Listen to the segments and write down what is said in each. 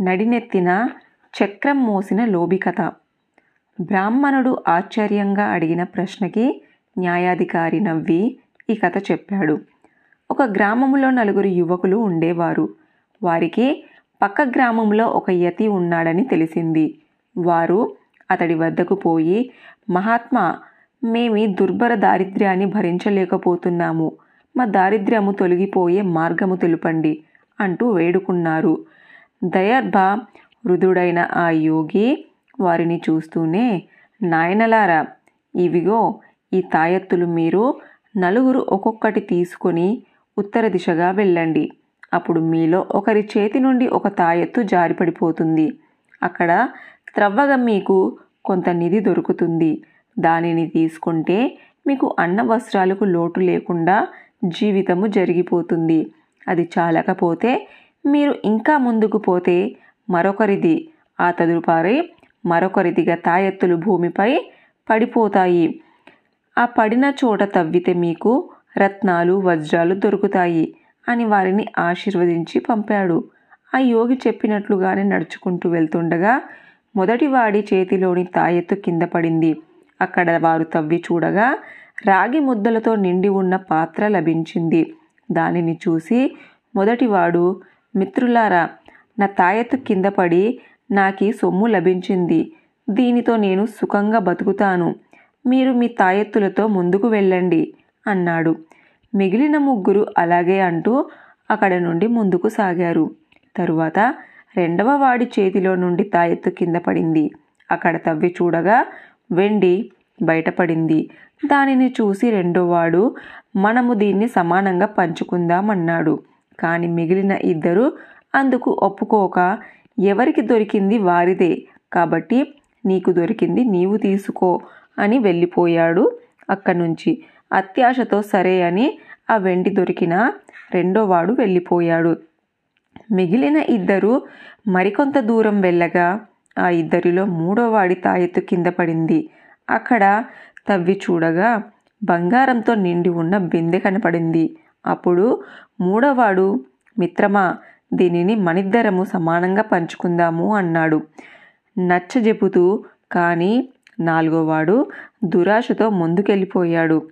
నడినెత్తిన చక్రం మోసిన లోబి కథ బ్రాహ్మణుడు ఆశ్చర్యంగా అడిగిన ప్రశ్నకి న్యాయాధికారి నవ్వి ఈ కథ చెప్పాడు. ఒక గ్రామంలో నలుగురు యువకులు ఉండేవారు. వారికి పక్క గ్రామంలో ఒక యతి ఉన్నాడని తెలిసింది. వారు అతడి వద్దకు పోయి మహాత్మా మేమి దుర్భర దారిద్ర్యాన్ని భరించలేకపోతున్నాము. మా దారిద్ర్యము తొలగిపోయే మార్గము తెలుపండి అంటూ వేడుకున్నారు. దయర్భ వృధుడైన ఆ యోగి వారిని చూస్తూనే నాయనలారా ఇవిగో ఈ తాయెత్తులు మీరు నలుగురు ఒక్కొక్కటి తీసుకొని ఉత్తర దిశగా వెళ్ళండి. అప్పుడు మీలో ఒకరి చేతి నుండి ఒక తాయెత్తు జారిపడిపోతుంది. అక్కడ త్రవ్వగా మీకు కొంత నిధి దొరుకుతుంది. దానిని తీసుకుంటే మీకు అన్న వస్త్రాలకు లోటు లేకుండా జీవితము జరిగిపోతుంది. అది చాలకపోతే మీరు ఇంకా ముందుకు పోతే మరొకరిది ఆ తదుపరి మరొకరిదిగా తాయెత్తులు భూమిపై పడిపోతాయి. ఆ పడిన చోట తవ్వితే మీకు రత్నాలు వజ్రాలు దొరుకుతాయి అని వారిని ఆశీర్వదించి పంపాడు. ఆ యోగి చెప్పినట్లుగానే నడుచుకుంటూ వెళ్తుండగా మొదటివాడి చేతిలోని తాయెత్తు కింద పడింది. అక్కడ వారు తవ్వి చూడగా రాగి ముద్దలతో నిండి ఉన్న పాత్ర లభించింది. దానిని చూసి మొదటివాడు మిత్రులారా నా తాయెత్తు కింద పడి నాకు సొమ్ము లభించింది. దీనితో నేను సుఖంగా బతుకుతాను. మీరు మీ తాయెత్తులతో ముందుకు వెళ్ళండి అన్నాడు. మిగిలిన ముగ్గురు అలాగే అంటూ అక్కడ నుండి ముందుకు సాగారు. తరువాత రెండవ వాడి చేతిలో నుండి తాయెత్తు కింద పడింది. అక్కడ తవ్వి చూడగా వెండి బయటపడింది. దానిని చూసి రెండోవాడు మనము దీన్ని సమానంగా పంచుకుందామన్నాడు. కానీ మిగిలిన ఇద్దరు అందుకు ఒప్పుకోక ఎవరికి దొరికింది వారిదే. కాబట్టి నీకు దొరికింది నీవు తీసుకో అని వెళ్ళిపోయాడు అక్కడి నుంచి అత్యాశతో సరే అని ఆ వెండి దొరికిన రెండోవాడు వెళ్ళిపోయాడు. మిగిలిన ఇద్దరు మరికొంత దూరం వెళ్ళగా ఆ ఇద్దరిలో మూడోవాడి తాయెత్తు కింద పడింది. అక్కడ తవ్వి చూడగా బంగారంతో నిండి ఉన్న బిందె కనపడింది. అప్పుడు మూడోవాడు మిత్రమా దీనిని మనిద్దరము సమానంగా పంచుకుందాము అన్నాడు. నచ్చజెపుతూ కానీ నాలుగోవాడు దురాశతో ముందుకెళ్ళిపోయాడు.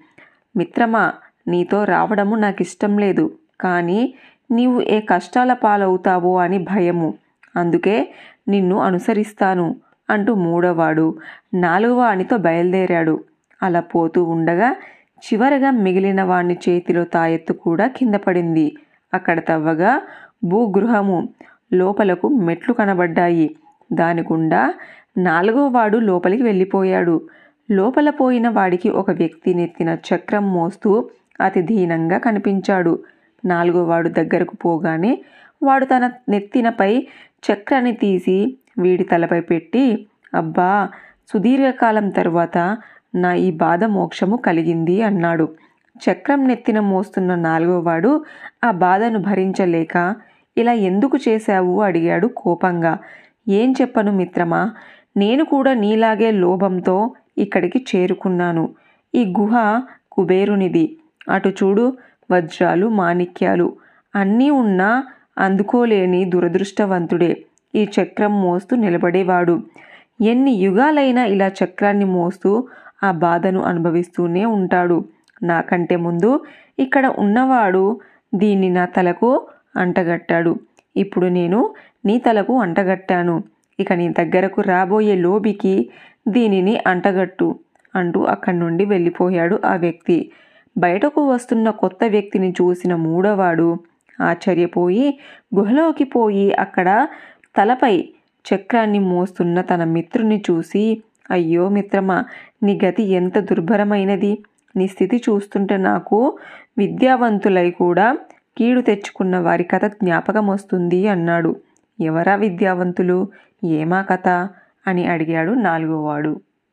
మిత్రమా నీతో రావడము నాకు ఇష్టం లేదు. కానీ నీవు ఏ కష్టాల పాలవుతావో అని భయము. అందుకే నిన్ను అనుసరిస్తాను అంటూ మూడోవాడు నాలుగవ వానితో బయలుదేరాడు. అలా పోతూ ఉండగా చివరగా మిగిలిన వాణ్ణి చేతిలో తాయెత్తు కూడా కింద పడింది. అక్కడ తవ్వగా భూగృహము లోపలకు మెట్లు కనబడ్డాయి. దాని గుండా నాలుగో వాడు లోపలికి వెళ్ళిపోయాడు. లోపల పోయిన వాడికి ఒక వ్యక్తి నెత్తిన చక్రం మోస్తూ అతి దీనంగా కనిపించాడు. నాలుగో వాడు దగ్గరకు పోగానే వాడు తన నెత్తినపై చక్రాన్ని తీసి వీడి తలపై పెట్టి అబ్బా సుదీర్ఘకాలం తరువాత నా ఈ బాధ మోక్షము కలిగింది అన్నాడు. చక్రం నెత్తిన మోస్తున్న నాలుగో వాడు ఆ బాధను భరించలేక ఇలా ఎందుకు చేశావు? అడిగాడు కోపంగా. ఏం చెప్పను మిత్రమా నేను కూడా నీలాగే లోభంతో ఇక్కడికి చేరుకున్నాను. ఈ గుహ కుబేరునిది. అటు చూడు వజ్రాలు మాణిక్యాలు అన్నీ ఉన్నా అందుకోలేని దురదృష్టవంతుడే. ఈ చక్రం మోస్తూ నిలబడేవాడు. ఎన్ని యుగాలైనా ఇలా చక్రాన్ని మోస్తూ ఆ బాధను అనుభవిస్తూనే ఉంటాడు. నాకంటే ముందు ఇక్కడ ఉన్నవాడు దీన్ని నా తలకు అంటగట్టాడు. ఇప్పుడు నేను నీ తలకు అంటగట్టాను. ఇక నీ దగ్గరకు రాబోయే లోబికి దీనిని అంటగట్టు అంటూ అక్కడి నుండి వెళ్ళిపోయాడు ఆ వ్యక్తి. బయటకు వస్తున్న కొత్త వ్యక్తిని చూసిన మూడోవాడు ఆశ్చర్యపోయి గుహలోకి పోయి అక్కడ తలపై చక్రాన్ని మోస్తున్న తన మిత్రుని చూసి అయ్యో మిత్రమా నీ గతి ఎంత దుర్భరమైనది. నీ స్థితి చూస్తుంటే నాకు విద్యావంతులై కూడా కీడు తెచ్చుకున్న వారి కథ జ్ఞాపకం వస్తుంది అన్నాడు. ఎవరా విద్యావంతులు? ఏమా కథ? అని అడిగాడు నాలుగోవాడు.